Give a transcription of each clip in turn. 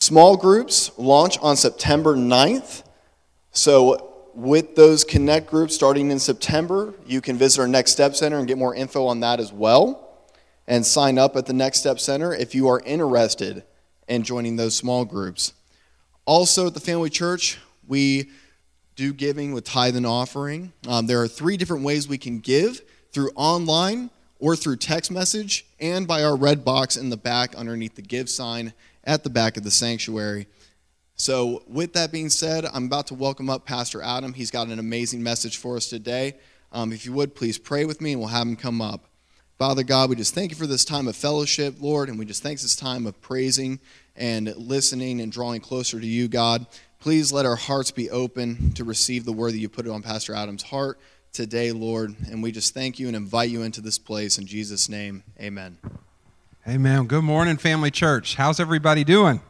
Small groups launch on September 9th. So, with those connect groups starting in September, you can visit our Next Step Center and get more info on that as well. And sign up at the Next Step Center if you are interested in joining those small groups. Also, at the Family Church, we do giving with tithe and offering. Um, there are three different ways we can give through online or through text message and by our red box in the back underneath the give sign at the back of the sanctuary. So, with that being said, I'm about to welcome up Pastor Adam. He's got an amazing message for us today. Um, if you would, please pray with me and we'll have him come up. Father God, we just thank you for this time of fellowship, Lord, and we just thank this time of praising and listening and drawing closer to you, God. Please let our hearts be open to receive the word that you put on Pastor Adam's heart today, Lord. And we just thank you and invite you into this place. In Jesus' name, amen. Amen. Good morning, Family Church. How's everybody doing?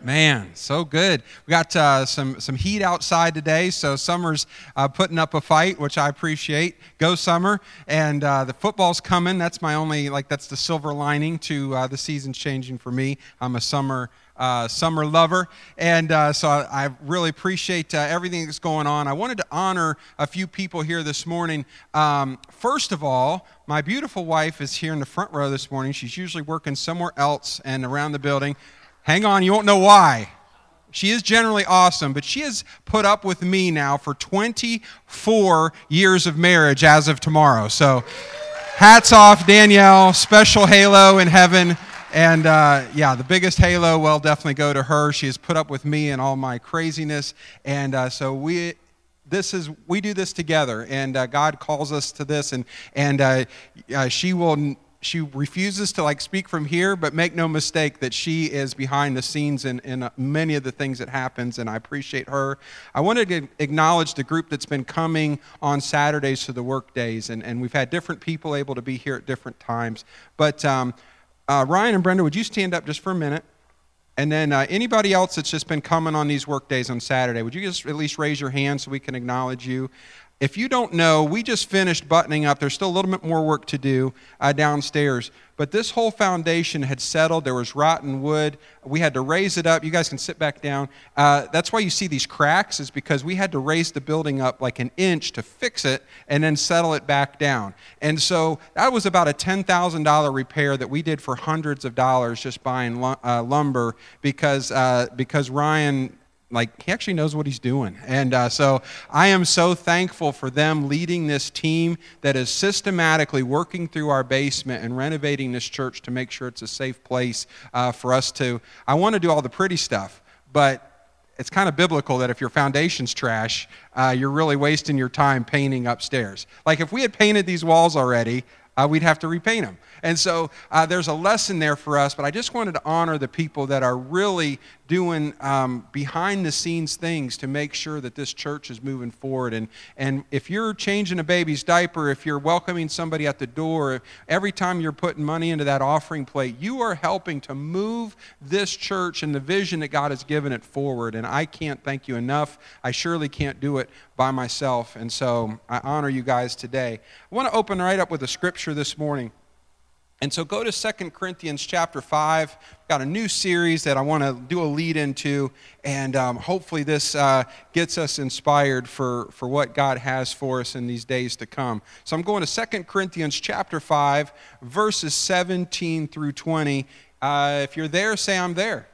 Man, so good. We got uh, some some heat outside today, so Summer's uh, putting up a fight, which I appreciate. Go Summer! And uh, the football's coming. That's my only like that's the silver lining to uh, the season's changing for me. I'm a summer uh, summer lover, and uh, so I, I, really appreciate everything that's going on. I wanted to honor a few people here this morning. Um, first of all, my beautiful wife is here in the front row this morning. She's usually working somewhere else and around the building. Hang on, you won't know why. She is generally awesome, but she has put up with me now for 24 years of marriage as of tomorrow. So, hats off, Danielle. Special halo in heaven. And uh, yeah, the biggest halo will definitely go to her. She has put up with me and all my craziness. And uh, so we. This is we do this together, and uh, God calls us to this, and and uh, uh, she will she refuses to like speak from here but make no mistake that she is behind the scenes in, in many of the things that happens and i appreciate her i wanted to acknowledge the group that's been coming on saturdays to the work days and, and we've had different people able to be here at different times but um, uh, ryan and brenda would you stand up just for a minute? And then uh, anybody else that's just been coming on these work days on saturday would you just at least raise your hand so we can acknowledge you if you don't know, we just finished buttoning up. There's still a little bit more work to do uh, downstairs. But this whole foundation had settled. There was rotten wood. We had to raise it up. You guys can sit back down. Uh, that's why you see these cracks, is because we had to raise the building up like an inch to fix it and then settle it back down. And so that was about a $10,000 repair that we did for hundreds of dollars just buying uh, lumber because, uh, because Ryan like he actually knows what he's doing. And uh, so i am so thankful for them leading this team that is systematically working through our basement and renovating this church to make sure it's a safe place uh, for us to i want to do all the pretty stuff but it's kind of biblical that if your foundation's trash uh, you're really wasting your time painting upstairs. Like if we had painted these walls already uh, we'd have to repaint them and so uh, there's a lesson there for us, but I just wanted to honor the people that are really doing um, behind the scenes things to make sure that this church is moving forward. And, and if you're changing a baby's diaper, if you're welcoming somebody at the door, every time you're putting money into that offering plate, you are helping to move this church and the vision that God has given it forward. And I can't thank you enough. I surely can't do it by myself. And so I honor you guys today. I want to open right up with a scripture this morning. And so go to 2 Corinthians chapter 5. I've got a new series that I want to do a lead into, and um, hopefully this uh, gets us inspired for, for what God has for us in these days to come. So I'm going to 2 Corinthians chapter 5, verses 17 through 20. Uh, if you're there, say, I'm there.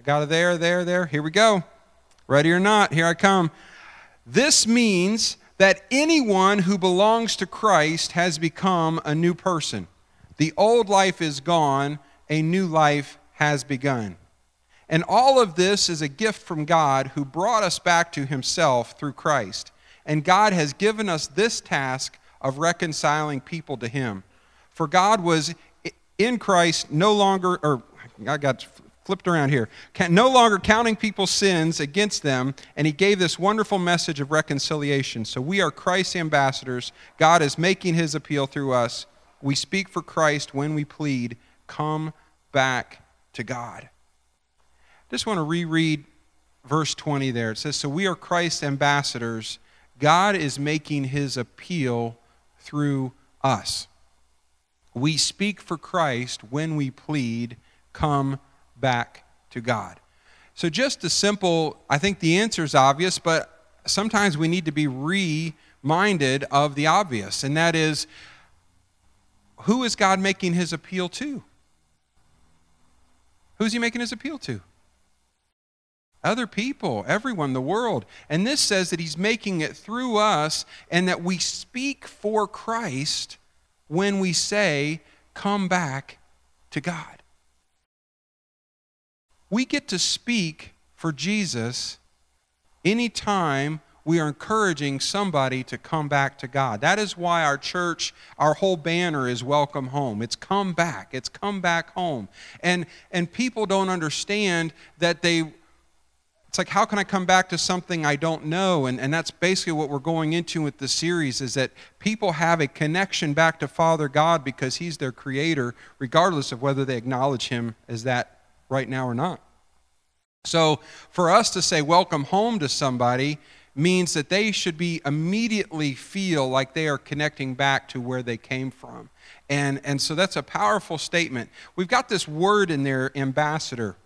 I got it there, there, there. Here we go. Ready or not, here I come. This means that anyone who belongs to Christ has become a new person. The old life is gone, a new life has begun. And all of this is a gift from God who brought us back to himself through Christ. And God has given us this task of reconciling people to him. For God was in Christ no longer, or I got flipped around here, no longer counting people's sins against them, and he gave this wonderful message of reconciliation. So we are Christ's ambassadors. God is making his appeal through us. We speak for Christ when we plead, come back to God. Just want to reread verse 20 there. It says, So we are Christ's ambassadors. God is making his appeal through us. We speak for Christ when we plead, come back to God. So, just a simple, I think the answer is obvious, but sometimes we need to be reminded of the obvious, and that is who is God making his appeal to? Who's he making his appeal to? Other people, everyone, the world. And this says that he's making it through us and that we speak for Christ when we say, Come back to God. We get to speak for Jesus anytime we are encouraging somebody to come back to God. That is why our church, our whole banner is welcome home. It's come back. It's come back home. And and people don't understand that they it's like how can I come back to something I don't know? And and that's basically what we're going into with the series is that people have a connection back to Father God because he's their creator regardless of whether they acknowledge him as that right now or not. So for us to say welcome home to somebody means that they should be immediately feel like they are connecting back to where they came from. And, and so that's a powerful statement. We've got this word in there, ambassador.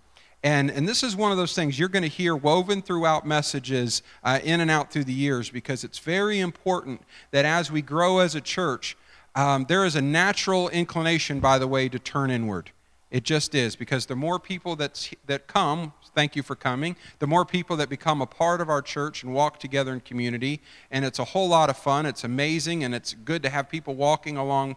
And, and this is one of those things you're going to hear woven throughout messages uh, in and out through the years because it's very important that as we grow as a church, um, there is a natural inclination, by the way, to turn inward. It just is because the more people that, that come, thank you for coming. The more people that become a part of our church and walk together in community, and it's a whole lot of fun. It's amazing, and it's good to have people walking along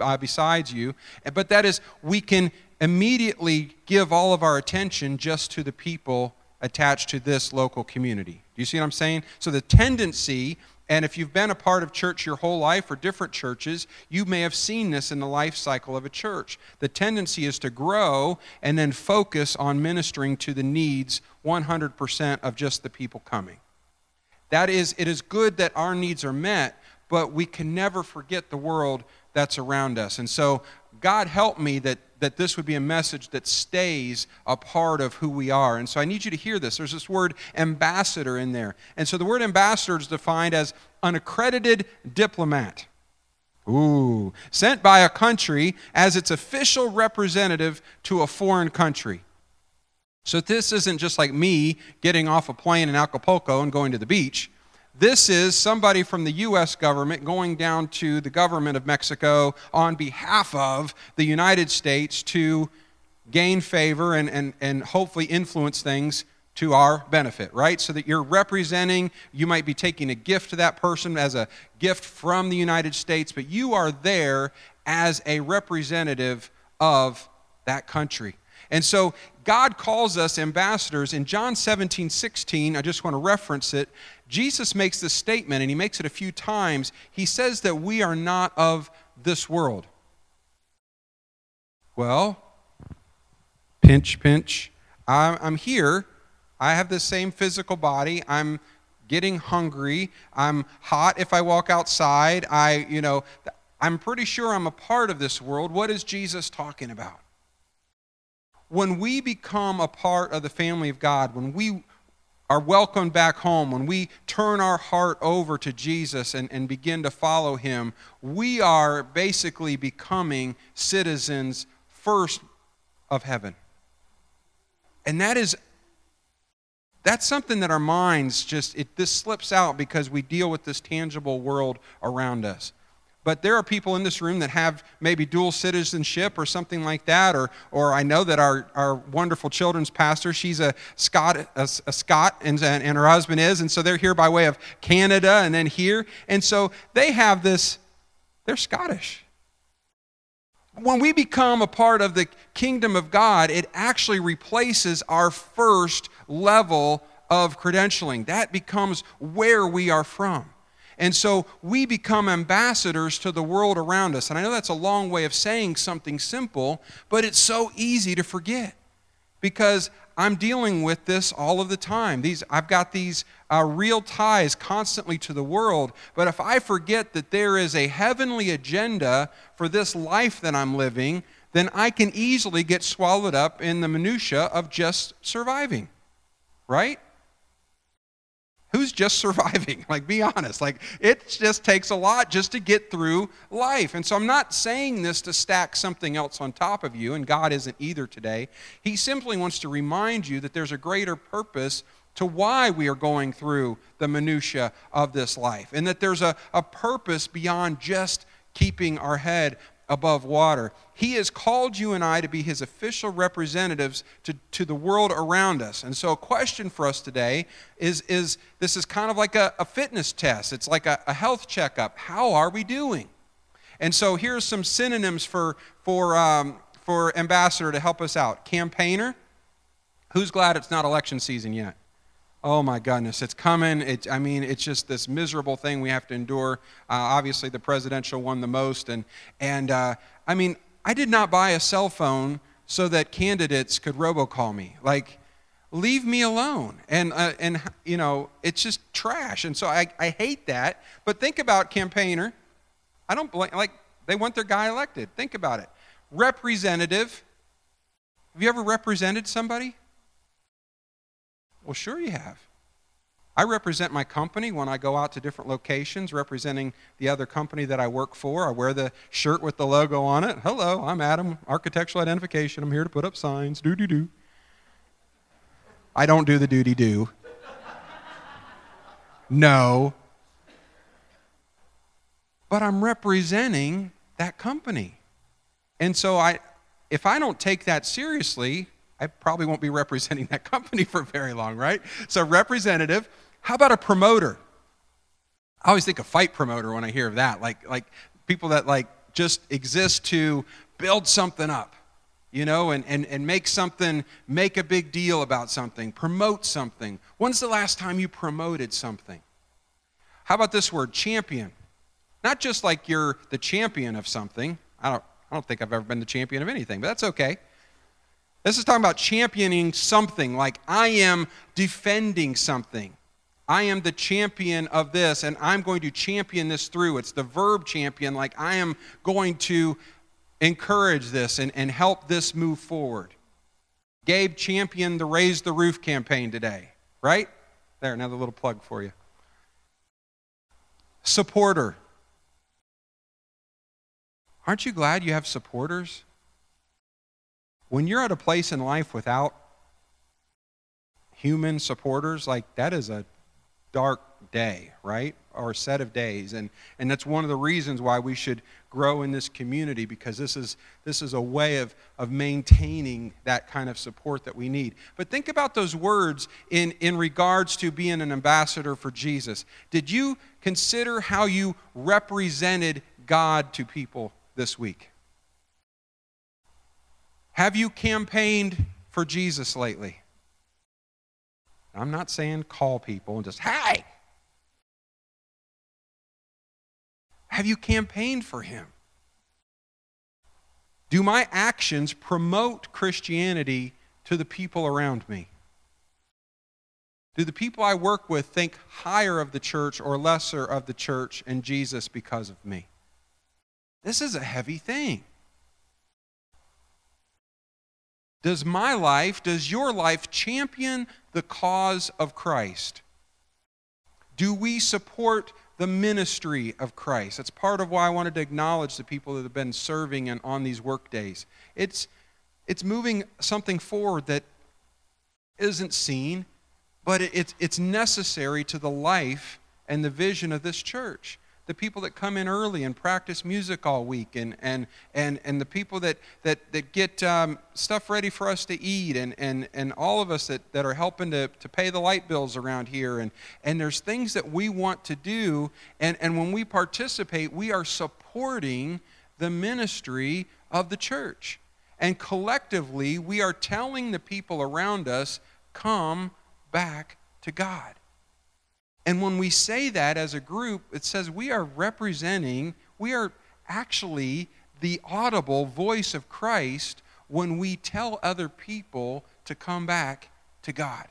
uh, besides you. But that is, we can immediately give all of our attention just to the people attached to this local community. Do you see what I'm saying? So the tendency and if you've been a part of church your whole life or different churches, you may have seen this in the life cycle of a church. The tendency is to grow and then focus on ministering to the needs 100% of just the people coming. That is, it is good that our needs are met, but we can never forget the world that's around us. And so, God help me that that this would be a message that stays a part of who we are. And so I need you to hear this. There's this word ambassador in there. And so the word ambassador is defined as an accredited diplomat. Ooh, sent by a country as its official representative to a foreign country. So this isn't just like me getting off a plane in Acapulco and going to the beach. This is somebody from the U.S. government going down to the government of Mexico on behalf of the United States to gain favor and, and, and hopefully influence things to our benefit, right? So that you're representing, you might be taking a gift to that person as a gift from the United States, but you are there as a representative of that country. And so God calls us ambassadors. In John 17, 16, I just want to reference it. Jesus makes this statement, and he makes it a few times. He says that we are not of this world. Well, pinch, pinch. I'm here. I have the same physical body. I'm getting hungry. I'm hot if I walk outside. I, you know, I'm pretty sure I'm a part of this world. What is Jesus talking about? When we become a part of the family of God, when we are welcomed back home, when we turn our heart over to Jesus and, and begin to follow him, we are basically becoming citizens first of heaven. And that is that's something that our minds just it this slips out because we deal with this tangible world around us. But there are people in this room that have maybe dual citizenship or something like that. Or, or I know that our, our wonderful children's pastor, she's a Scot, a, a Scot and, and her husband is. And so they're here by way of Canada and then here. And so they have this, they're Scottish. When we become a part of the kingdom of God, it actually replaces our first level of credentialing. That becomes where we are from. And so we become ambassadors to the world around us. And I know that's a long way of saying something simple, but it's so easy to forget because I'm dealing with this all of the time. These, I've got these uh, real ties constantly to the world. But if I forget that there is a heavenly agenda for this life that I'm living, then I can easily get swallowed up in the minutia of just surviving. Right? Who's just surviving? Like, be honest. Like, it just takes a lot just to get through life. And so, I'm not saying this to stack something else on top of you, and God isn't either today. He simply wants to remind you that there's a greater purpose to why we are going through the minutiae of this life, and that there's a, a purpose beyond just keeping our head above water. He has called you and I to be his official representatives to, to the world around us. And so, a question for us today is, is this is kind of like a, a fitness test, it's like a, a health checkup. How are we doing? And so, here's some synonyms for, for, um, for ambassador to help us out campaigner. Who's glad it's not election season yet? Oh my goodness, it's coming. It, I mean, it's just this miserable thing we have to endure. Uh, obviously, the presidential one the most, and and uh, I mean, I did not buy a cell phone so that candidates could robocall me. Like, leave me alone. And uh, and you know, it's just trash. And so I I hate that. But think about campaigner. I don't blame. Like, they want their guy elected. Think about it. Representative. Have you ever represented somebody? Well, sure you have. I represent my company when I go out to different locations representing the other company that I work for. I wear the shirt with the logo on it. Hello, I'm Adam, architectural identification. I'm here to put up signs. Do do do. I don't do the doody do. No. But I'm representing that company. And so I if I don't take that seriously, I probably won't be representing that company for very long, right? So, representative. How about a promoter? I always think a fight promoter when I hear of that, like, like people that like just exist to build something up, you know, and, and, and make something, make a big deal about something, promote something. When's the last time you promoted something? How about this word, champion? Not just like you're the champion of something. I don't, I don't think I've ever been the champion of anything, but that's okay. This is talking about championing something, like I am defending something. I am the champion of this, and I'm going to champion this through. It's the verb champion, like I am going to encourage this and, and help this move forward. Gabe championed the Raise the Roof campaign today, right? There, another little plug for you. Supporter. Aren't you glad you have supporters? When you're at a place in life without human supporters, like that is a dark day, right? Or set of days. And, and that's one of the reasons why we should grow in this community because this is, this is a way of, of maintaining that kind of support that we need. But think about those words in, in regards to being an ambassador for Jesus. Did you consider how you represented God to people this week? Have you campaigned for Jesus lately? I'm not saying call people and just, hey! Have you campaigned for him? Do my actions promote Christianity to the people around me? Do the people I work with think higher of the church or lesser of the church and Jesus because of me? This is a heavy thing. Does my life, does your life champion the cause of Christ? Do we support the ministry of Christ? That's part of why I wanted to acknowledge the people that have been serving and on these work days. It's, it's moving something forward that isn't seen, but it's, it's necessary to the life and the vision of this church the people that come in early and practice music all week, and, and, and, and the people that, that, that get um, stuff ready for us to eat, and, and, and all of us that, that are helping to, to pay the light bills around here. And, and there's things that we want to do, and, and when we participate, we are supporting the ministry of the church. And collectively, we are telling the people around us, come back to God. And when we say that as a group, it says we are representing, we are actually the audible voice of Christ when we tell other people to come back to God.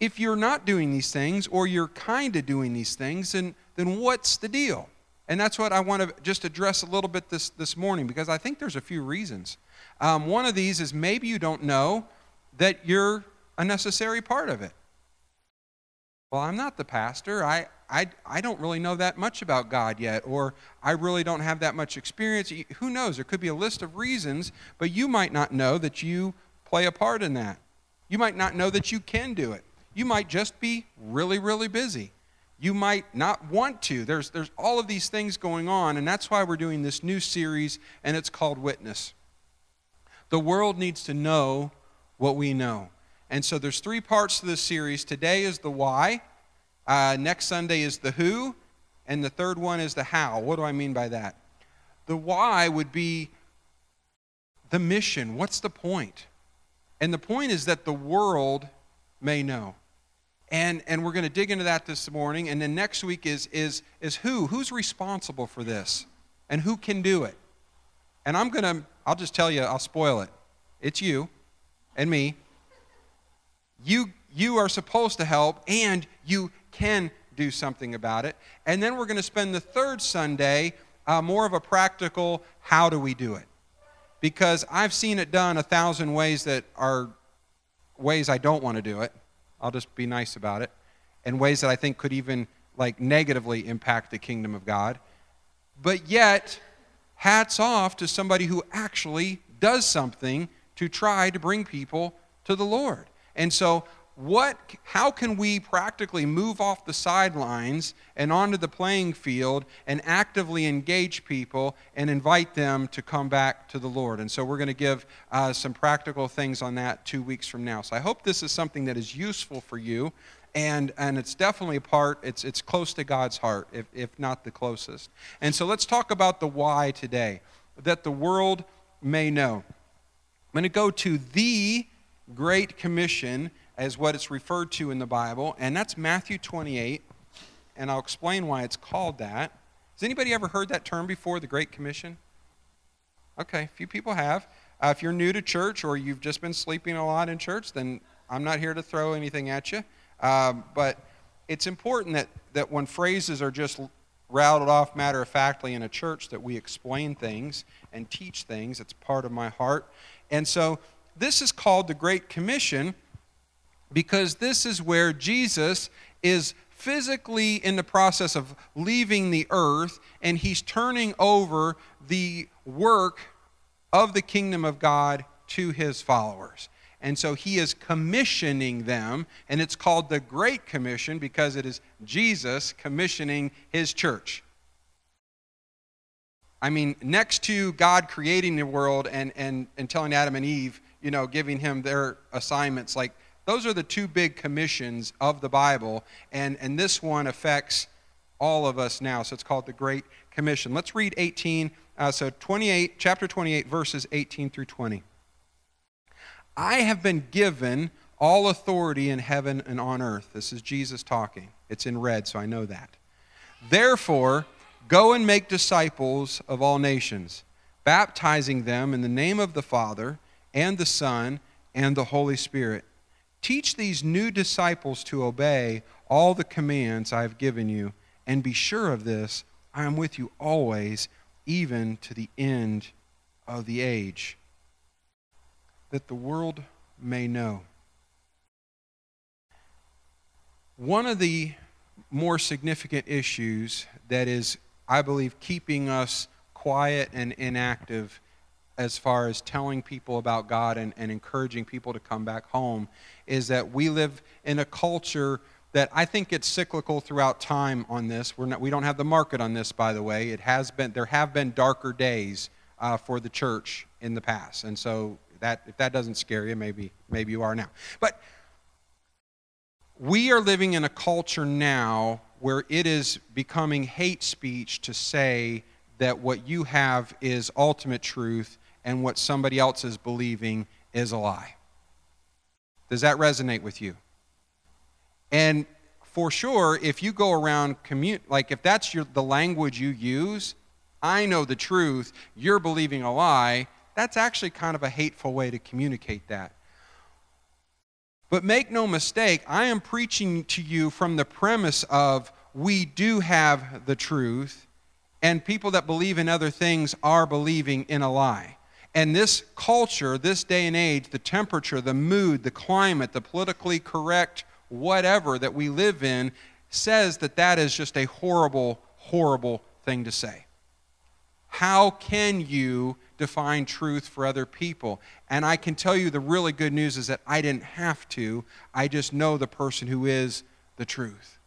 If you're not doing these things or you're kind of doing these things, then, then what's the deal? And that's what I want to just address a little bit this, this morning because I think there's a few reasons. Um, one of these is maybe you don't know that you're a necessary part of it. Well, I'm not the pastor. I, I, I don't really know that much about God yet, or I really don't have that much experience. Who knows? There could be a list of reasons, but you might not know that you play a part in that. You might not know that you can do it. You might just be really, really busy. You might not want to. There's, there's all of these things going on, and that's why we're doing this new series, and it's called Witness. The world needs to know what we know. And so there's three parts to this series. Today is the why, uh, next Sunday is the who, and the third one is the how. What do I mean by that? The why would be the mission. What's the point? And the point is that the world may know. And, and we're going to dig into that this morning. And then next week is, is, is who? Who's responsible for this? And who can do it? And I'm going to, I'll just tell you, I'll spoil it. It's you and me. You, you are supposed to help, and you can do something about it. And then we're going to spend the third Sunday uh, more of a practical how do we do it? Because I've seen it done a thousand ways that are ways I don't want to do it. I'll just be nice about it. And ways that I think could even like negatively impact the kingdom of God. But yet, hats off to somebody who actually does something to try to bring people to the Lord. And so what how can we practically move off the sidelines and onto the playing field and actively engage people and invite them to come back to the lord? And so we're going to give uh, some practical things on that two weeks from now. So i hope this is something that is useful for you and and it's definitely a part it's it's close to god's heart if, if not the closest. And so let's talk about the why today that the world may know. I'm going to go to the great commission as what it's referred to in the Bible, and that's Matthew 28, and I'll explain why it's called that. Has anybody ever heard that term before, the Great Commission? Okay, a few people have. Uh, if you're new to church or you've just been sleeping a lot in church, then I'm not here to throw anything at you. Um, but it's important that, that when phrases are just rattled off matter of factly in a church, that we explain things and teach things. It's part of my heart. And so this is called the Great Commission because this is where Jesus is physically in the process of leaving the earth and he's turning over the work of the kingdom of God to his followers. And so he is commissioning them, and it's called the Great Commission because it is Jesus commissioning his church. I mean, next to God creating the world and, and, and telling Adam and Eve, you know, giving him their assignments, like those are the two big commissions of the Bible, and, and this one affects all of us now. So it's called the Great Commission. Let's read 18, uh, so 28, chapter 28, verses 18 through 20. I have been given all authority in heaven and on earth. This is Jesus talking. It's in red, so I know that. Therefore, go and make disciples of all nations, baptizing them in the name of the Father and the Son and the Holy Spirit Teach these new disciples to obey all the commands I have given you, and be sure of this I am with you always, even to the end of the age, that the world may know. One of the more significant issues that is, I believe, keeping us quiet and inactive as far as telling people about God and, and encouraging people to come back home is that we live in a culture that I think it's cyclical throughout time on this. We're not, we don't have the market on this, by the way. It has been, there have been darker days uh, for the church in the past. And so that, if that doesn't scare you, maybe, maybe you are now. But we are living in a culture now where it is becoming hate speech to say that what you have is ultimate truth and what somebody else is believing is a lie. Does that resonate with you? And for sure, if you go around commute, like if that's your, the language you use, I know the truth, you're believing a lie, that's actually kind of a hateful way to communicate that. But make no mistake, I am preaching to you from the premise of we do have the truth, and people that believe in other things are believing in a lie. And this culture, this day and age, the temperature, the mood, the climate, the politically correct whatever that we live in says that that is just a horrible, horrible thing to say. How can you define truth for other people? And I can tell you the really good news is that I didn't have to. I just know the person who is the truth.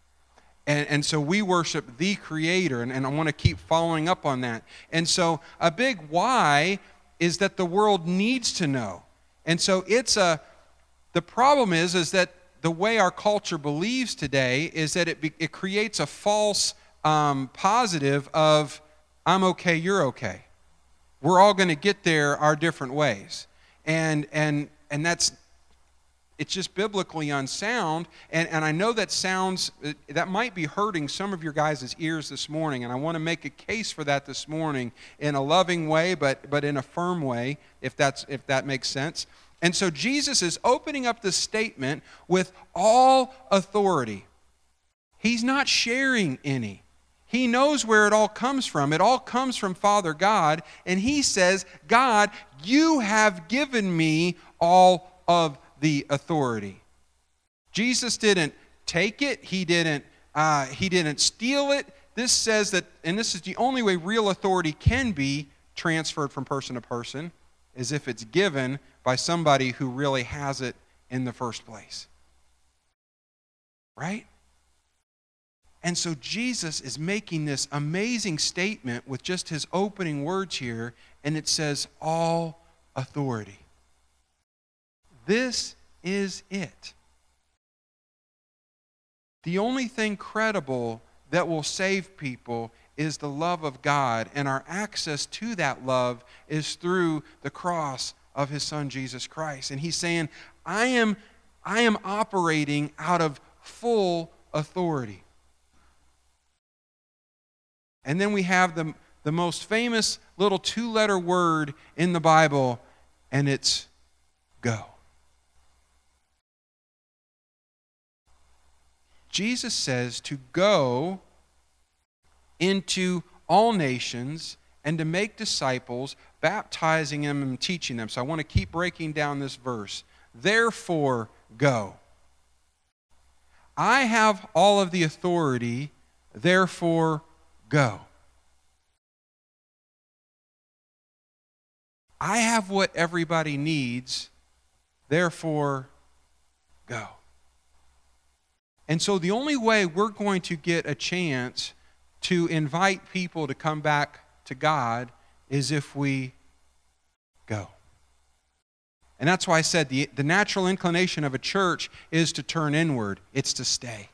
And, and so we worship the Creator, and, and I want to keep following up on that. And so a big why is that the world needs to know. And so it's a, the problem is, is that the way our culture believes today is that it, it creates a false um, positive of, I'm okay, you're okay. We're all going to get there our different ways. And, and, and that's it's just biblically unsound. And, and I know that sounds, uh, that might be hurting some of your guys' ears this morning. And I want to make a case for that this morning in a loving way, but, but in a firm way, if, that's, if that makes sense. And so Jesus is opening up this statement with all authority. He's not sharing any. He knows where it all comes from. It all comes from Father God. And he says, God, you have given me all of the authority. Jesus didn't take it, he didn't, uh, he didn't steal it. This says that, and this is the only way real authority can be transferred from person to person, is if it's given by somebody who really has it in the first place. Right? And so Jesus is making this amazing statement with just his opening words here, and it says, All authority. This is it. The only thing credible that will save people is the love of God, and our access to that love is through the cross of his son Jesus Christ. And he's saying, I am, I am operating out of full authority. And then we have the, the most famous little two letter word in the Bible, and it's go. Jesus says to go into all nations and to make disciples, baptizing them and teaching them. So I want to keep breaking down this verse. Therefore, go. I have all of the authority, therefore, go. I have what everybody needs, therefore, go. And so the only way we're going to get a chance to invite people to come back to God is if we go. And that's why I said the, the natural inclination of a church is to turn inward, it's to stay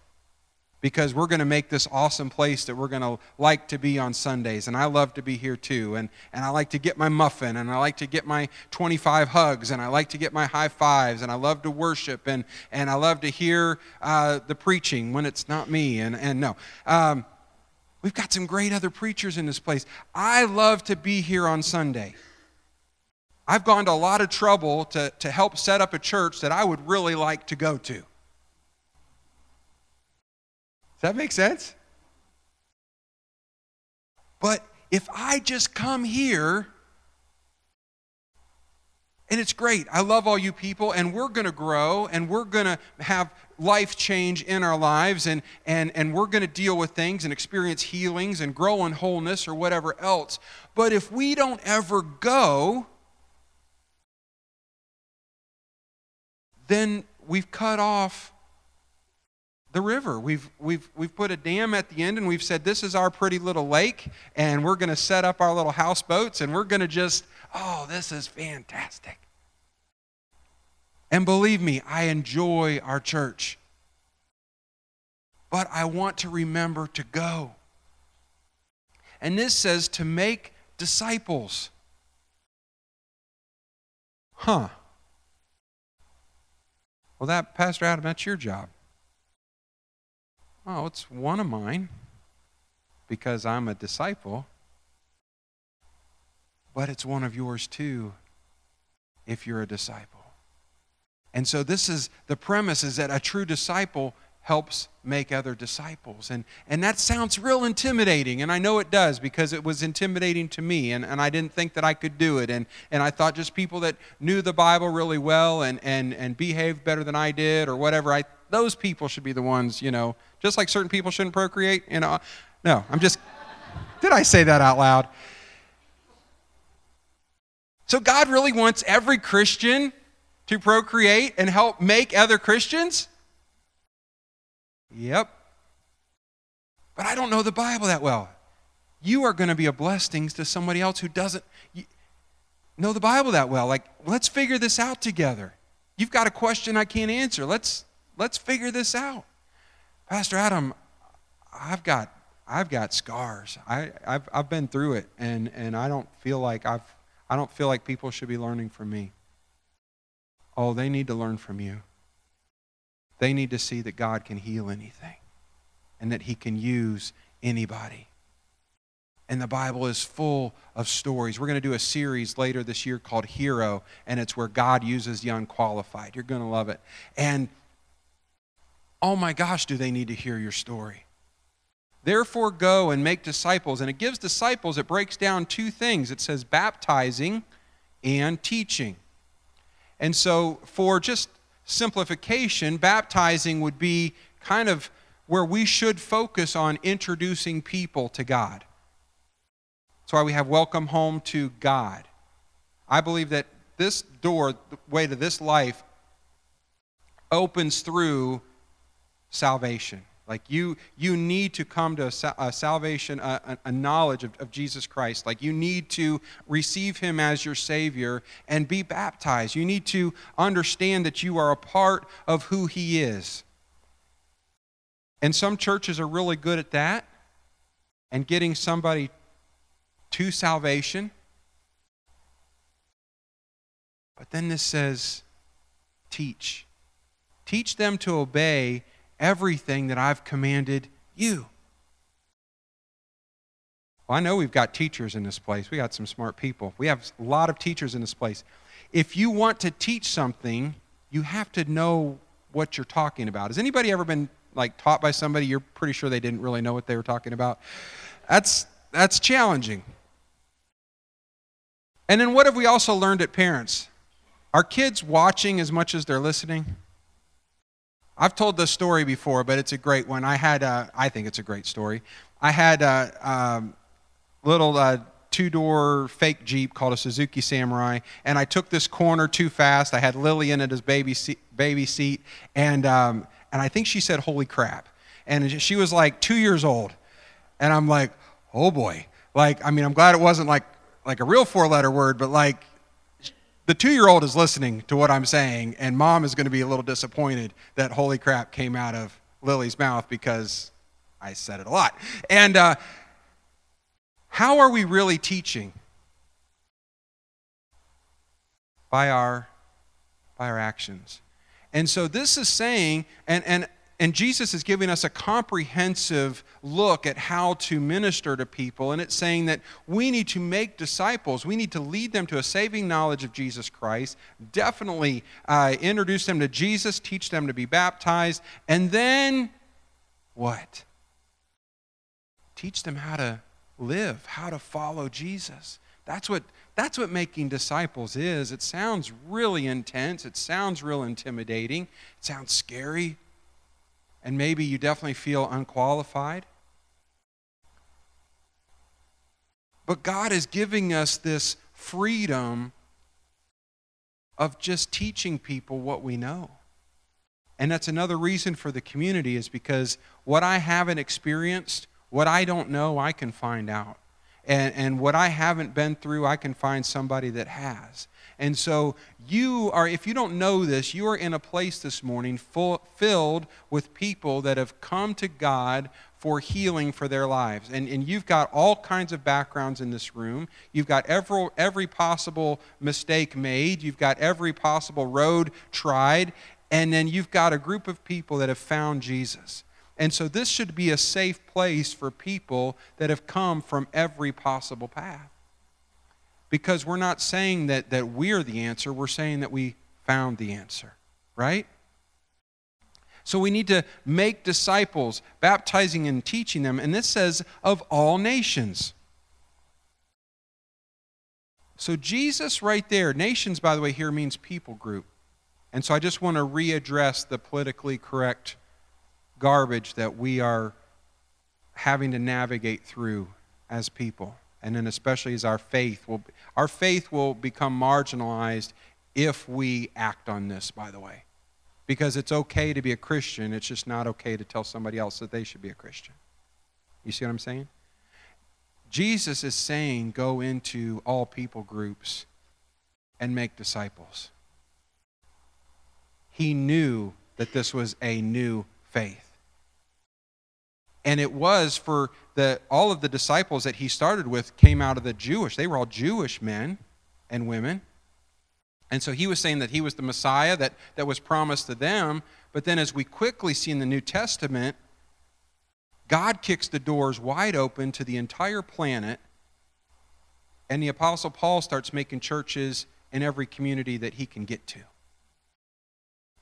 because we're going to make this awesome place that we're going to like to be on Sundays. And I love to be here too. And, and I like to get my muffin, and I like to get my 25 hugs, and I like to get my high fives, and I love to worship, and, and I love to hear uh, the preaching when it's not me. And, and no. Um, we've got some great other preachers in this place. I love to be here on Sunday. I've gone to a lot of trouble to, to help set up a church that I would really like to go to. Does that make sense? But if I just come here, and it's great. I love all you people, and we're going to grow, and we're going to have life change in our lives, and, and, and we're going to deal with things and experience healings and grow in wholeness or whatever else. But if we don't ever go, then we've cut off the river. We've, we've, we've put a dam at the end and we've said, This is our pretty little lake, and we're going to set up our little houseboats and we're going to just, oh, this is fantastic. And believe me, I enjoy our church. But I want to remember to go. And this says to make disciples. Huh. Well, that, Pastor Adam, that's your job. Oh, it's one of mine because I'm a disciple, but it's one of yours too if you're a disciple. And so this is the premise is that a true disciple helps make other disciples. And, and that sounds real intimidating, and I know it does because it was intimidating to me, and, and I didn't think that I could do it. And, and I thought just people that knew the Bible really well and, and, and behaved better than I did or whatever, I those people should be the ones, you know, just like certain people shouldn't procreate, you know. No, I'm just, did I say that out loud? So God really wants every Christian to procreate and help make other Christians? Yep. But I don't know the Bible that well. You are going to be a blessing to somebody else who doesn't know the Bible that well. Like, let's figure this out together. You've got a question I can't answer. Let's let's figure this out. Pastor Adam, I've got I've got scars. I, I've, I've been through it, and, and I don't feel like I've I don't feel like people should be learning from me. Oh, they need to learn from you. They need to see that God can heal anything and that He can use anybody. And the Bible is full of stories. We're going to do a series later this year called Hero, and it's where God uses the unqualified. You're going to love it. And oh my gosh, do they need to hear your story? Therefore, go and make disciples. And it gives disciples, it breaks down two things it says baptizing and teaching. And so, for just simplification, baptizing would be kind of where we should focus on introducing people to God. That's why we have welcome home to God. I believe that this door, the way to this life, opens through salvation. Like you, you need to come to a, a salvation, a, a knowledge of, of, Jesus Christ. Like you need to receive Him as your Savior and be baptized. You need to understand that you are a part of who He is. And some churches are really good at that and getting somebody to salvation. But then this says, teach. Teach them to obey everything that I've commanded you. Well, I know we've got teachers in this place. We got some smart people. We have a lot of teachers in this place. If you want to teach something, you have to know what you're talking about. Has anybody ever been like taught by somebody you're pretty sure they didn't really know what they were talking about? That's that's challenging. And then what have we also learned at parents? Are kids watching as much as they're listening? I've told this story before, but it's a great one. I had, a, I think it's a great story. I had a um, little uh, two-door fake Jeep called a Suzuki Samurai, and I took this corner too fast. I had Lily in it as baby seat, baby seat, and um, and I think she said, "Holy crap!" And she was like two years old, and I'm like, "Oh boy!" Like, I mean, I'm glad it wasn't like like a real four letter word, but like the two year old is listening to what I'm saying, and mom is going to be a little disappointed that holy crap came out of Lily's mouth because I said it a lot. And uh, how are we really teaching? By our, by our actions. And so this is saying, and, and and Jesus is giving us a comprehensive look at how to minister to people. And it's saying that we need to make disciples. We need to lead them to a saving knowledge of Jesus Christ. Definitely uh, introduce them to Jesus, teach them to be baptized. And then what? Teach them how to live, how to follow Jesus. That's what, that's what making disciples is. It sounds really intense, it sounds real intimidating, it sounds scary and maybe you definitely feel unqualified. But God is giving us this freedom of just teaching people what we know. And that's another reason for the community is because what I haven't experienced, what I don't know, I can find out. And, and what I haven't been through, I can find somebody that has. And so you are, if you don't know this, you are in a place this morning full, filled with people that have come to God for healing for their lives. And, and you've got all kinds of backgrounds in this room. You've got every, every possible mistake made, you've got every possible road tried, and then you've got a group of people that have found Jesus. And so this should be a safe place for people that have come from every possible path because we're not saying that, that we're the answer, we're saying that we found the answer, right? So we need to make disciples, baptizing and teaching them. And this says, of all nations. So Jesus, right there, nations, by the way, here means people group. And so I just want to readdress the politically correct garbage that we are having to navigate through as people. And then especially as our faith will our faith will become marginalized if we act on this, by the way. Because it's okay to be a Christian, it's just not okay to tell somebody else that they should be a Christian. You see what I'm saying? Jesus is saying go into all people groups and make disciples. He knew that this was a new faith. And it was for the all of the disciples that he started with came out of the Jewish. They were all Jewish men and women. And so he was saying that he was the Messiah that, that was promised to them. But then, as we quickly see in the New Testament, God kicks the doors wide open to the entire planet. And the Apostle Paul starts making churches in every community that he can get to.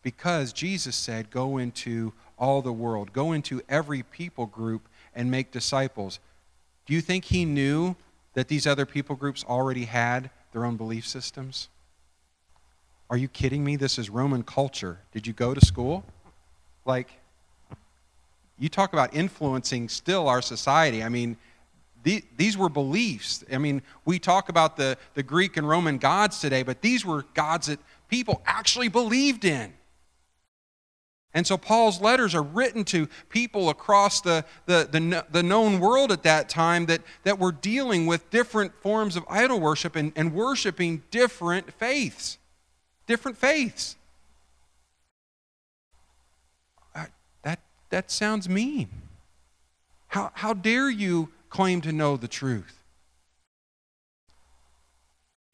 Because Jesus said, Go into all the world, go into every people group and make disciples. Do you think he knew that these other people groups already had their own belief systems? Are you kidding me? This is Roman culture. Did you go to school? Like, you talk about influencing still our society. I mean, the, these were beliefs. I mean, we talk about the, the Greek and Roman gods today, but these were gods that people actually believed in. And so Paul's letters are written to people across the, the, the, the, known world at that time that, that were dealing with different forms of idol worship and, and worshiping different faiths different faiths. Uh, that, that sounds mean. How, how dare you claim to know the truth?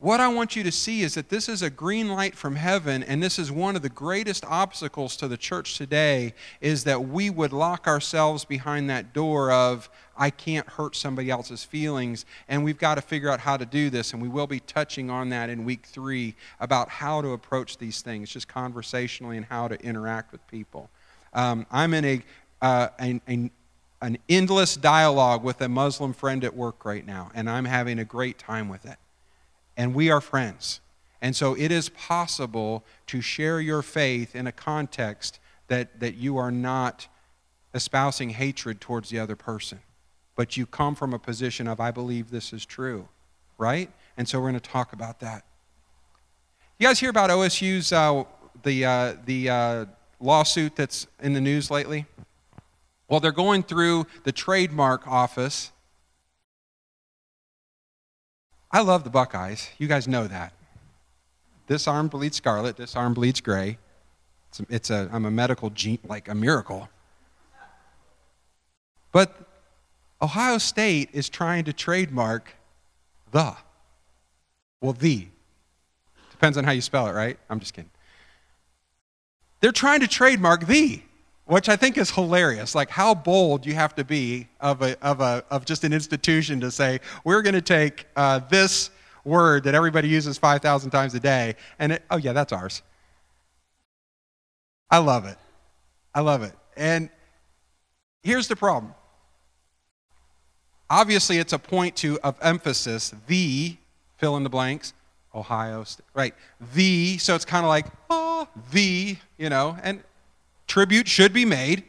What I want you to see is that this is a green light from heaven, and this is one of the greatest obstacles to the church today is that we would lock ourselves behind that door of, I can't hurt somebody else's feelings, and we've got to figure out how to do this, and we will be touching on that in week three about how to approach these things, just conversationally, and how to interact with people. Um, I'm in a, uh, a, a an endless dialogue with a Muslim friend at work right now, and I'm having a great time with it and we are friends. And so it is possible to share your faith in a context that, that you are not espousing hatred towards the other person, but you come from a position of, I believe this is true, right? And so we're going to talk about that. You guys hear about OSU's, uh, the, uh, the uh, lawsuit that's in the news lately? Well, they're going through the trademark office I love the Buckeyes. You guys know that. This arm bleeds scarlet, this arm bleeds gray. It's a, it's a I'm a medical gene, like a miracle. But Ohio State is trying to trademark the. Well, the. Depends on how you spell it, right? I'm just kidding. They're trying to trademark the which I think is hilarious. Like how bold you have to be of, a, of, a, of just an institution to say, we're going to take uh, this word that everybody uses 5,000 times a day, and it, oh, yeah, that's ours. I love it. I love it. And here's the problem. Obviously, it's a point to of emphasis, the fill in the blanks, Ohio State, right? The, so it's kind of like, oh, the, you know, and tribute should be made.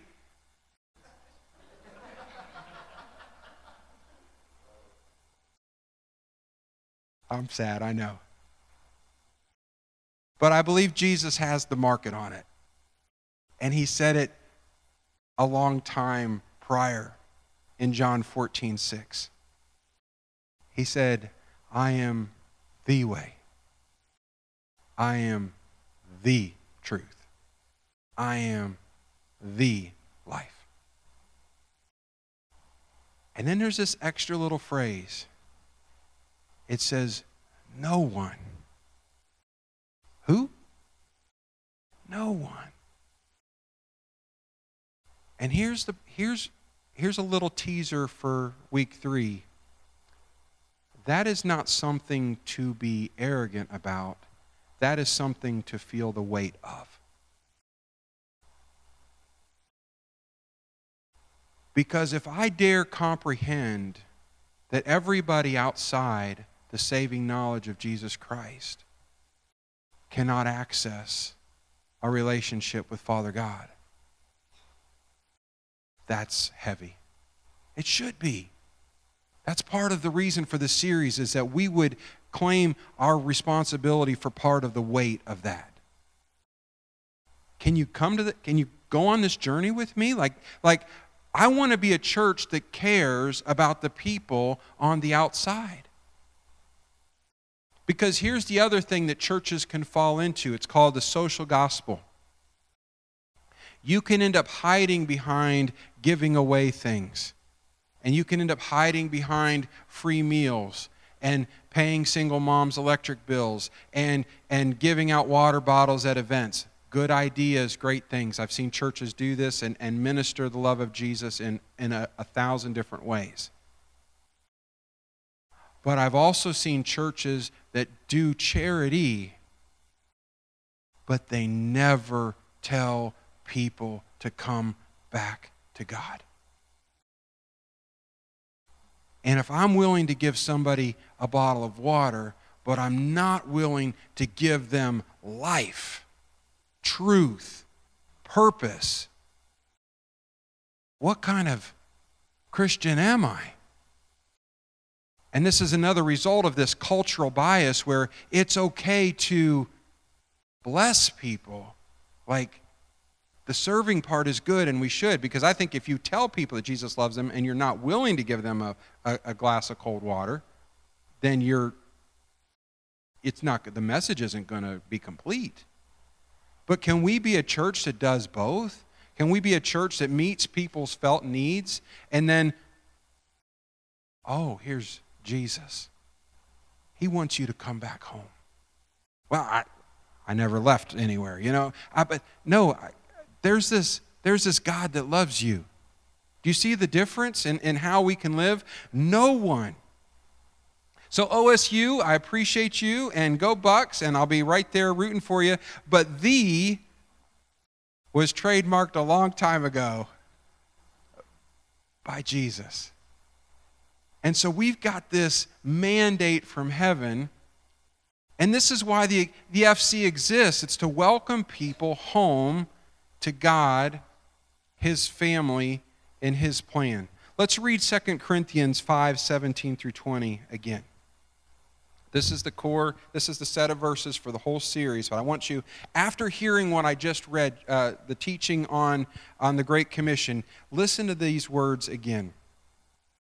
I'm sad, I know. But I believe Jesus has the market on it. And he said it a long time prior in John 14, 6. He said, I am the way. I am the truth. I am the life. And then there's this extra little phrase. It says, No one. Who? No one. And here's the here's here's a little teaser for week 3. That is not something to be arrogant about. That is something to feel the weight of. Because if I dare comprehend that everybody outside the saving knowledge of Jesus Christ cannot access a relationship with Father God. That's heavy. It should be. That's part of the reason for the series is that we would claim our responsibility for part of the weight of that. Can you come to the can you go on this journey with me? Like like I want to be a church that cares about the people on the outside. Because here's the other thing that churches can fall into it's called the social gospel. You can end up hiding behind giving away things. And you can end up hiding behind free meals and paying single moms electric bills and, and giving out water bottles at events. Good ideas, great things. I've seen churches do this and, and minister the love of Jesus in, in a, a thousand different ways. But I've also seen churches that do charity, but they never tell people to come back to God. And if I'm willing to give somebody a bottle of water, but I'm not willing to give them life, truth, purpose, what kind of Christian am I? And this is another result of this cultural bias where it's okay to bless people. Like the serving part is good and we should, because I think if you tell people that Jesus loves them and you're not willing to give them a, a, a glass of cold water, then you're it's not the message isn't going to be complete. But can we be a church that does both? Can we be a church that meets people's felt needs and then oh, here's Jesus. He wants you to come back home. Well, I, I never left anywhere, you know. I, but no, I, there's this there's this God that loves you. Do you see the difference in, in how we can live? No one. So, OSU, I appreciate you, and go Bucks, and I'll be right there rooting for you. But the was trademarked a long time ago by Jesus. And so we've got this mandate from heaven. And this is why the, the FC exists it's to welcome people home to God, His family, and His plan. Let's read 2 Corinthians 5 17 through 20 again. This is the core, this is the set of verses for the whole series. But I want you, after hearing what I just read, uh, the teaching on, on the Great Commission, listen to these words again.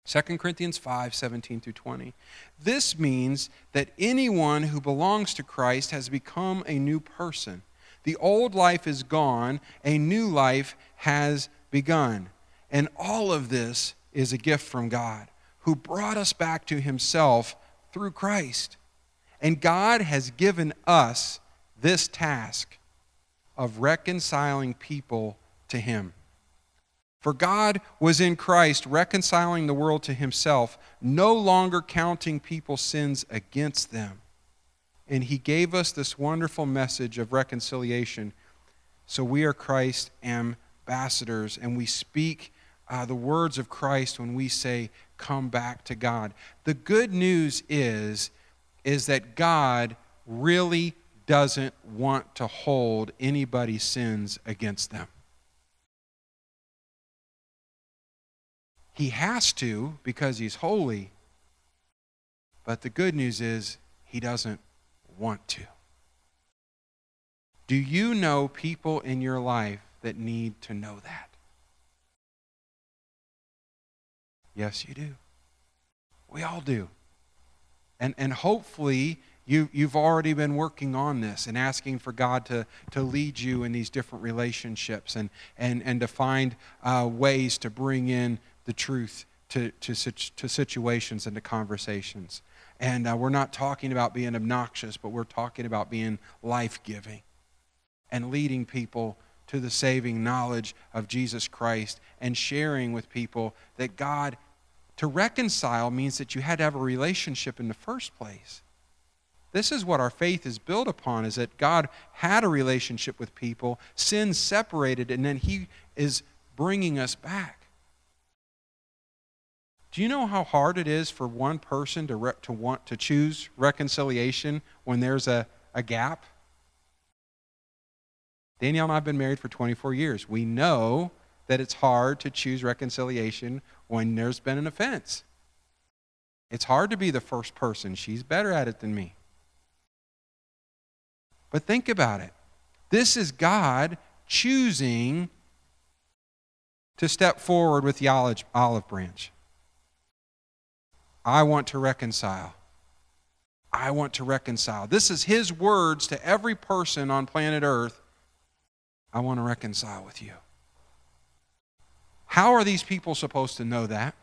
2 Corinthians 5 17 through 20. This means that anyone who belongs to Christ has become a new person. The old life is gone, a new life has begun. And all of this is a gift from God, who brought us back to himself through Christ. And God has given us this task of reconciling people to him. For God was in Christ reconciling the world to himself, no longer counting people's sins against them. And he gave us this wonderful message of reconciliation. So we are Christ ambassadors, and we speak uh, the words of Christ when we say, Come back to God. The good news is, is that God really doesn't want to hold anybody's sins against them. He has to because he's holy. But the good news is he doesn't want to. Do you know people in your life that need to know that? Yes, you do. We all do. And, and hopefully, you, you've already been working on this and asking for God to, to lead you in these different relationships and, and, and to find uh, ways to bring in the truth to, to, to situations and to conversations. And uh, we're not talking about being obnoxious, but we're talking about being life giving and leading people to the saving knowledge of Jesus Christ and sharing with people that God, to reconcile means that you had to have a relationship in the first place. This is what our faith is built upon is that God had a relationship with people, sin separated, and then He is bringing us back. Do you know how hard it is for one person to, re- to want to choose reconciliation when there's a, a gap? Danielle and I have been married for 24 years. We know that it's hard to choose reconciliation when there's been an offense. It's hard to be the first person. She's better at it than me. But think about it. This is God choosing to step forward with the olive branch. I want to reconcile. I want to reconcile. This is his words to every person on planet Earth. I want to reconcile with you. How are these people supposed to know that?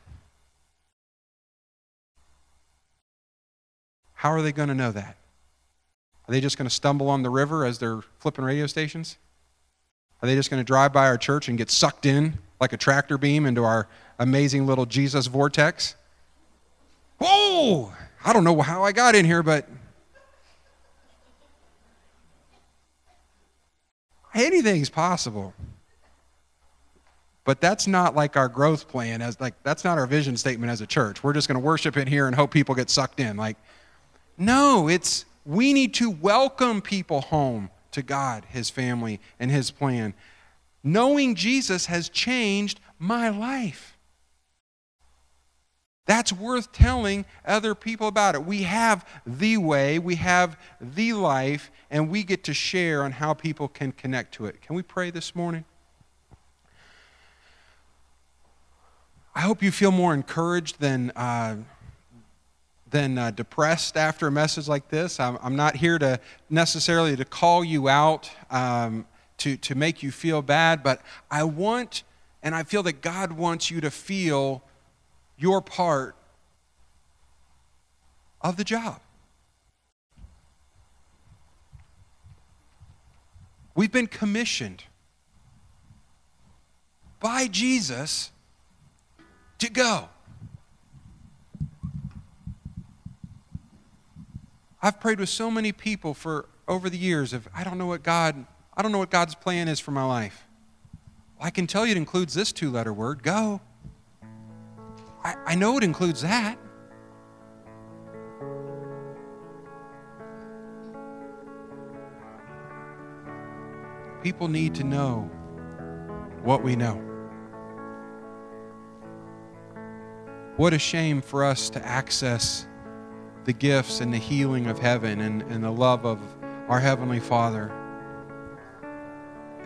How are they going to know that? Are they just going to stumble on the river as they're flipping radio stations? Are they just going to drive by our church and get sucked in like a tractor beam into our amazing little Jesus vortex? Whoa! I don't know how I got in here, but anything's possible. But that's not like our growth plan as like that's not our vision statement as a church. We're just going to worship in here and hope people get sucked in. Like no, it's we need to welcome people home to God, his family and his plan. Knowing Jesus has changed my life. That's worth telling other people about it. We have the way, we have the life, and we get to share on how people can connect to it. Can we pray this morning? I hope you feel more encouraged than, uh, than uh, depressed after a message like this. I'm, I'm, not here to necessarily to call you out, um, to, to make you feel bad, but I want, and I feel that God wants you to feel your part of the job. We've been commissioned by Jesus to go. I've prayed with so many people for over the years of I don't know what God I don't know what God's plan is for my life. Well, I can tell you it includes this two-letter word, go. I, I know it includes that. People need to know what we know. What a shame for us to access the gifts and the healing of heaven and, and the love of our Heavenly Father,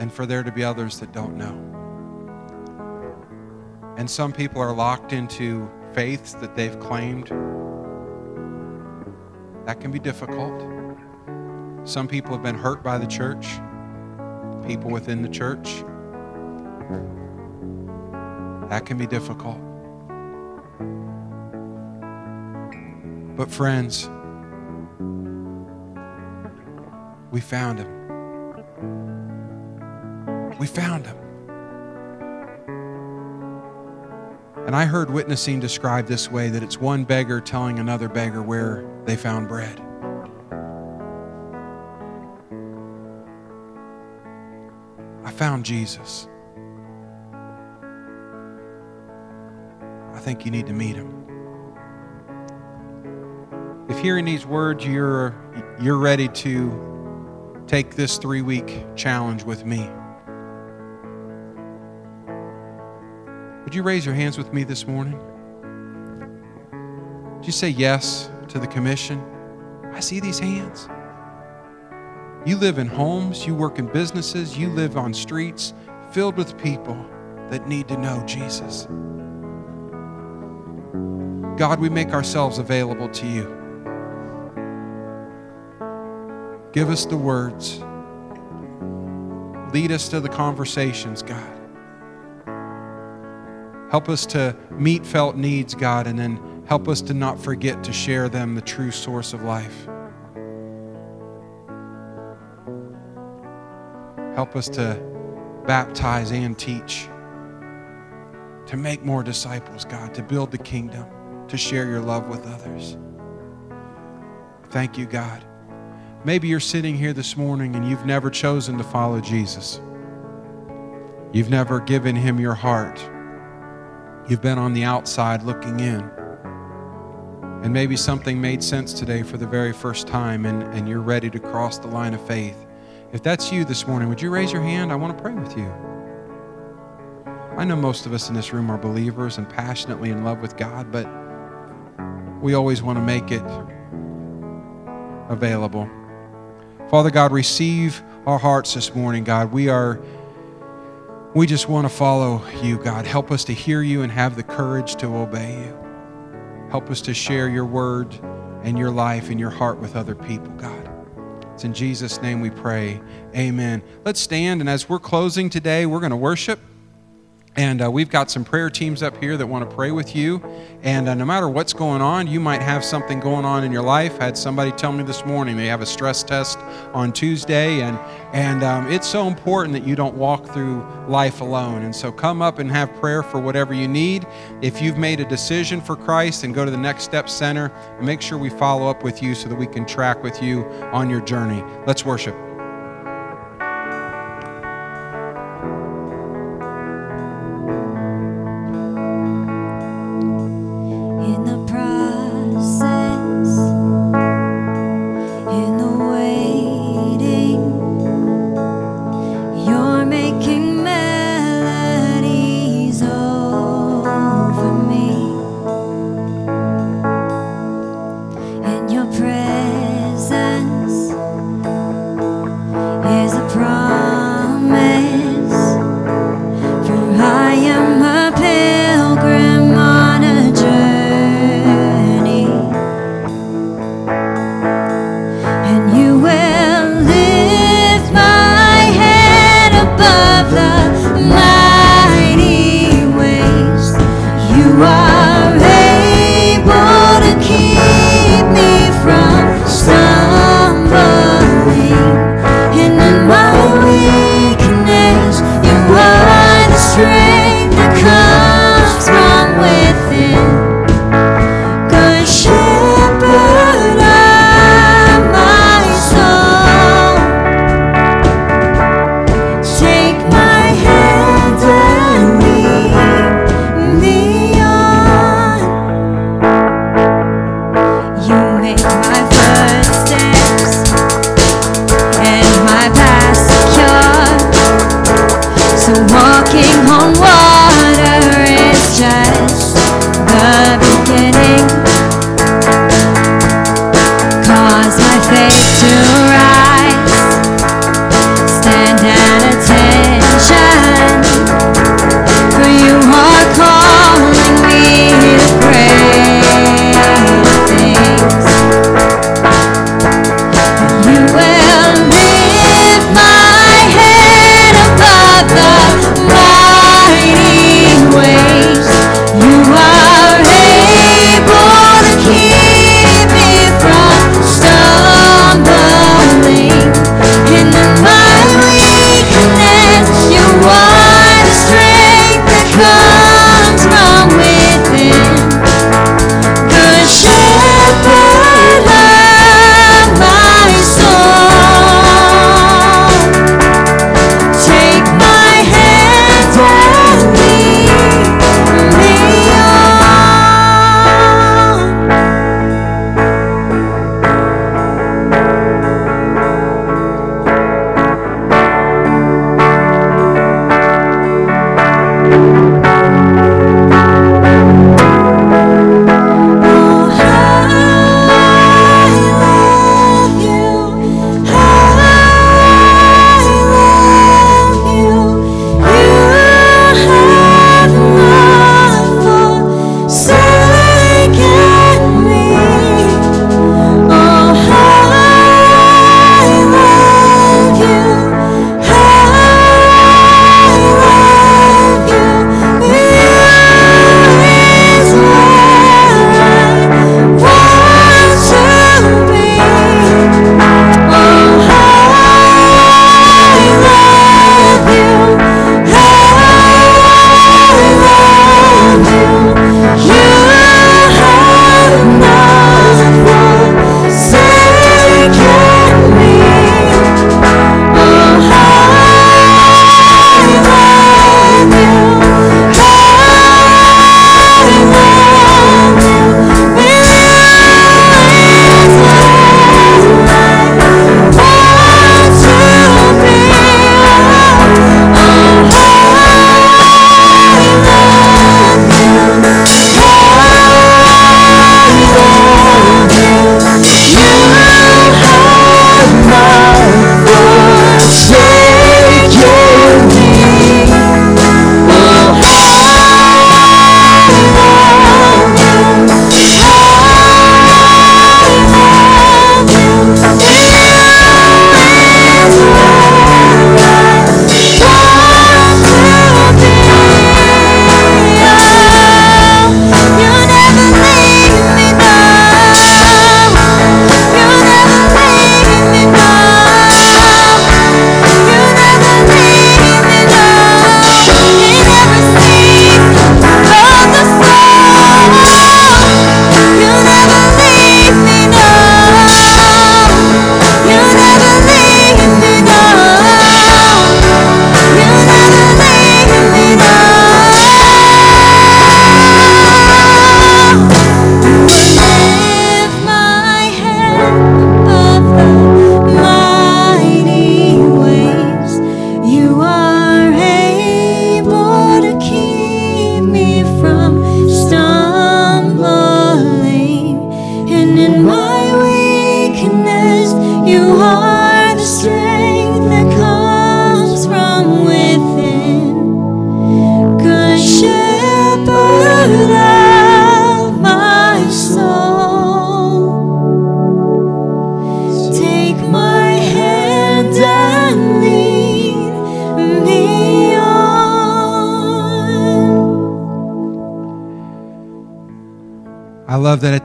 and for there to be others that don't know. And some people are locked into faiths that they've claimed. That can be difficult. Some people have been hurt by the church, people within the church. That can be difficult. But, friends, we found him. We found him. And I heard witnessing described this way that it's one beggar telling another beggar where they found bread. I found Jesus. I think you need to meet him. Hearing these words you're you're ready to take this 3-week challenge with me. Would you raise your hands with me this morning? Would you say yes to the commission? I see these hands. You live in homes, you work in businesses, you live on streets filled with people that need to know Jesus. God, we make ourselves available to you. Give us the words. Lead us to the conversations, God. Help us to meet felt needs, God, and then help us to not forget to share them the true source of life. Help us to baptize and teach, to make more disciples, God, to build the kingdom, to share your love with others. Thank you, God. Maybe you're sitting here this morning and you've never chosen to follow Jesus. You've never given him your heart. You've been on the outside looking in. And maybe something made sense today for the very first time, and, and you're ready to cross the line of faith If that's you this morning, would you raise your hand? I want to pray with you. I know most of us in this room are believers and passionately in love with God, but we always want to make it available. Father God, receive our hearts this morning, God. We are we just want to follow you, God. Help us to hear you and have the courage to obey you. Help us to share your word and your life and your heart with other people, God. It's in Jesus' name we pray. Amen. Let's stand, and as we're closing today, we're going to worship. And uh, we've got some prayer teams up here that want to pray with you. And uh, no matter what's going on, you might have something going on in your life. I had somebody tell me this morning they have a stress test on Tuesday, and and um, it's so important that you don't walk through life alone. And so come up and have prayer for whatever you need. If you've made a decision for Christ, and go to the Next Step Center and make sure we follow up with you so that we can track with you on your journey. Let's worship. So walking on water is just the beginning. Cause my faith to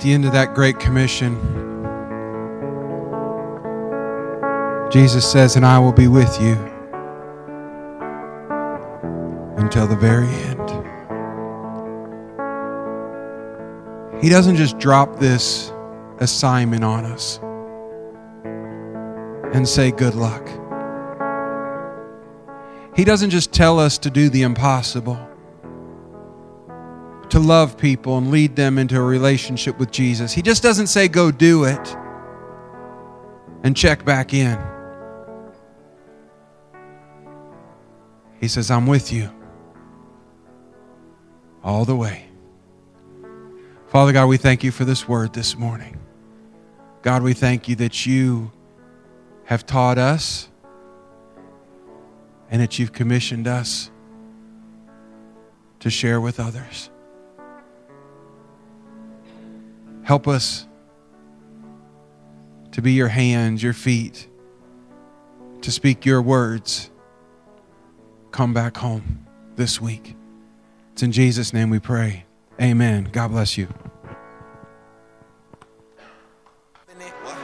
the end of that Great Commission, Jesus says, And I will be with you until the very end. He doesn't just drop this assignment on us and say, Good luck. He doesn't just tell us to do the impossible, to love people and lead them into a relationship with Jesus. He just doesn't say, Go do it and check back in. He says, I'm with you all the way. Father God, we thank you for this word this morning. God, we thank you that you have taught us and that you've commissioned us to share with others. Help us to be your hands, your feet, to speak your words. Come back home this week. It's in Jesus' name we pray. Amen. God bless you.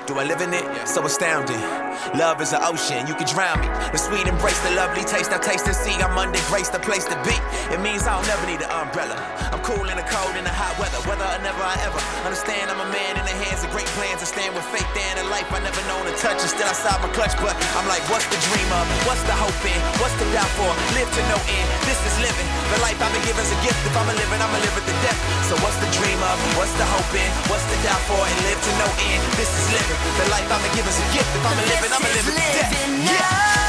Do I live in it? So astounding. Love is an ocean, you can drown me. The sweet embrace, the lovely taste. I taste and see. I'm under grace, the place to be. It means I'll never need an umbrella. I'm cool in the cold, in the hot weather. Whether or never I ever understand, I'm a man in the hands of great plans. I stand with faith in a life I never known to touch. And still outside my clutch, but I'm like, what's the dream of? What's the hope in? What's the doubt for? Live to no end. This is living. The life I've been given is a gift. If I'm a living, I'm a live at the death. So what's the dream of? What's the hope in? What's the doubt for? And live to no end. This is living. The life I've been given is a gift. If I'm a living, I'm a live death. living Yeah.